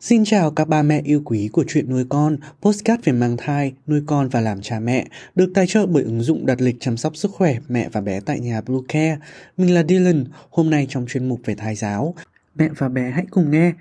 Xin chào các ba mẹ yêu quý của chuyện nuôi con, postcard về mang thai, nuôi con và làm cha mẹ, được tài trợ bởi ứng dụng đặt lịch chăm sóc sức khỏe mẹ và bé tại nhà Blue Care. Mình là Dylan, hôm nay trong chuyên mục về thai giáo. Mẹ và bé hãy cùng nghe.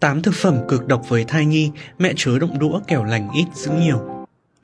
8 thực phẩm cực độc với thai nhi, mẹ chớ động đũa kẻo lành ít giữ nhiều.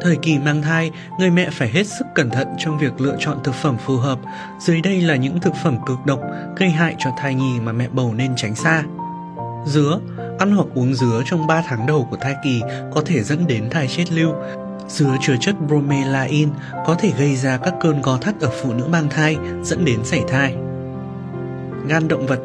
Thời kỳ mang thai, người mẹ phải hết sức cẩn thận trong việc lựa chọn thực phẩm phù hợp. Dưới đây là những thực phẩm cực độc gây hại cho thai nhi mà mẹ bầu nên tránh xa. Dứa, ăn hoặc uống dứa trong 3 tháng đầu của thai kỳ có thể dẫn đến thai chết lưu. Dứa chứa chất bromelain có thể gây ra các cơn co thắt ở phụ nữ mang thai dẫn đến sảy thai. Gan động vật,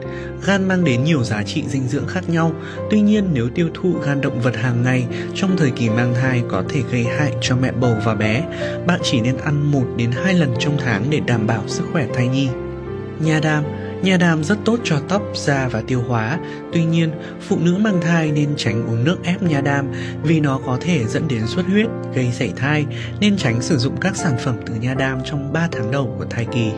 gan mang đến nhiều giá trị dinh dưỡng khác nhau. Tuy nhiên nếu tiêu thụ gan động vật hàng ngày trong thời kỳ mang thai có thể gây hại cho mẹ bầu và bé. Bạn chỉ nên ăn 1 đến 2 lần trong tháng để đảm bảo sức khỏe thai nhi. Nha đam, Nha đam rất tốt cho tóc, da và tiêu hóa. Tuy nhiên, phụ nữ mang thai nên tránh uống nước ép nha đam vì nó có thể dẫn đến xuất huyết, gây sảy thai, nên tránh sử dụng các sản phẩm từ nha đam trong 3 tháng đầu của thai kỳ.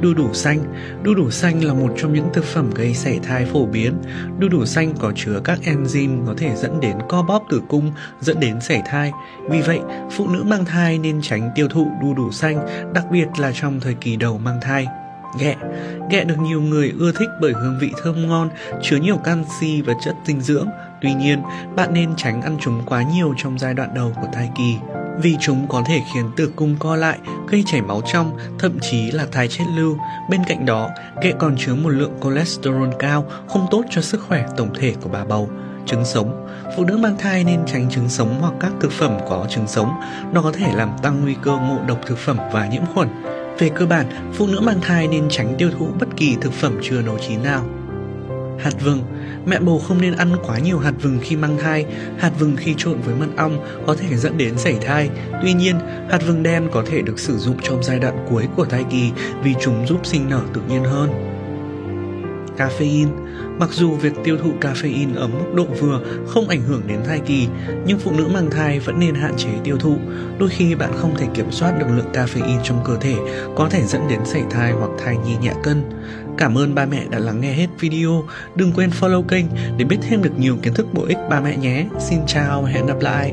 Đu đủ xanh Đu đủ xanh là một trong những thực phẩm gây sảy thai phổ biến. Đu đủ xanh có chứa các enzyme có thể dẫn đến co bóp tử cung, dẫn đến sảy thai. Vì vậy, phụ nữ mang thai nên tránh tiêu thụ đu đủ xanh, đặc biệt là trong thời kỳ đầu mang thai. Ghẹ Ghẹ được nhiều người ưa thích bởi hương vị thơm ngon, chứa nhiều canxi và chất dinh dưỡng. Tuy nhiên, bạn nên tránh ăn chúng quá nhiều trong giai đoạn đầu của thai kỳ vì chúng có thể khiến tử cung co lại, gây chảy máu trong, thậm chí là thai chết lưu. Bên cạnh đó, kệ còn chứa một lượng cholesterol cao, không tốt cho sức khỏe tổng thể của bà bầu. Trứng sống Phụ nữ mang thai nên tránh trứng sống hoặc các thực phẩm có trứng sống. Nó có thể làm tăng nguy cơ ngộ độc thực phẩm và nhiễm khuẩn. Về cơ bản, phụ nữ mang thai nên tránh tiêu thụ bất kỳ thực phẩm chưa nấu chín nào. Hạt vừng Mẹ bầu không nên ăn quá nhiều hạt vừng khi mang thai. Hạt vừng khi trộn với mật ong có thể dẫn đến sảy thai. Tuy nhiên, hạt vừng đen có thể được sử dụng trong giai đoạn cuối của thai kỳ vì chúng giúp sinh nở tự nhiên hơn. Caffeine Mặc dù việc tiêu thụ caffeine ở mức độ vừa không ảnh hưởng đến thai kỳ, nhưng phụ nữ mang thai vẫn nên hạn chế tiêu thụ. Đôi khi bạn không thể kiểm soát được lượng caffeine trong cơ thể, có thể dẫn đến sảy thai hoặc thai nhi nhẹ cân. Cảm ơn ba mẹ đã lắng nghe hết video. Đừng quên follow kênh để biết thêm được nhiều kiến thức bổ ích ba mẹ nhé. Xin chào và hẹn gặp lại.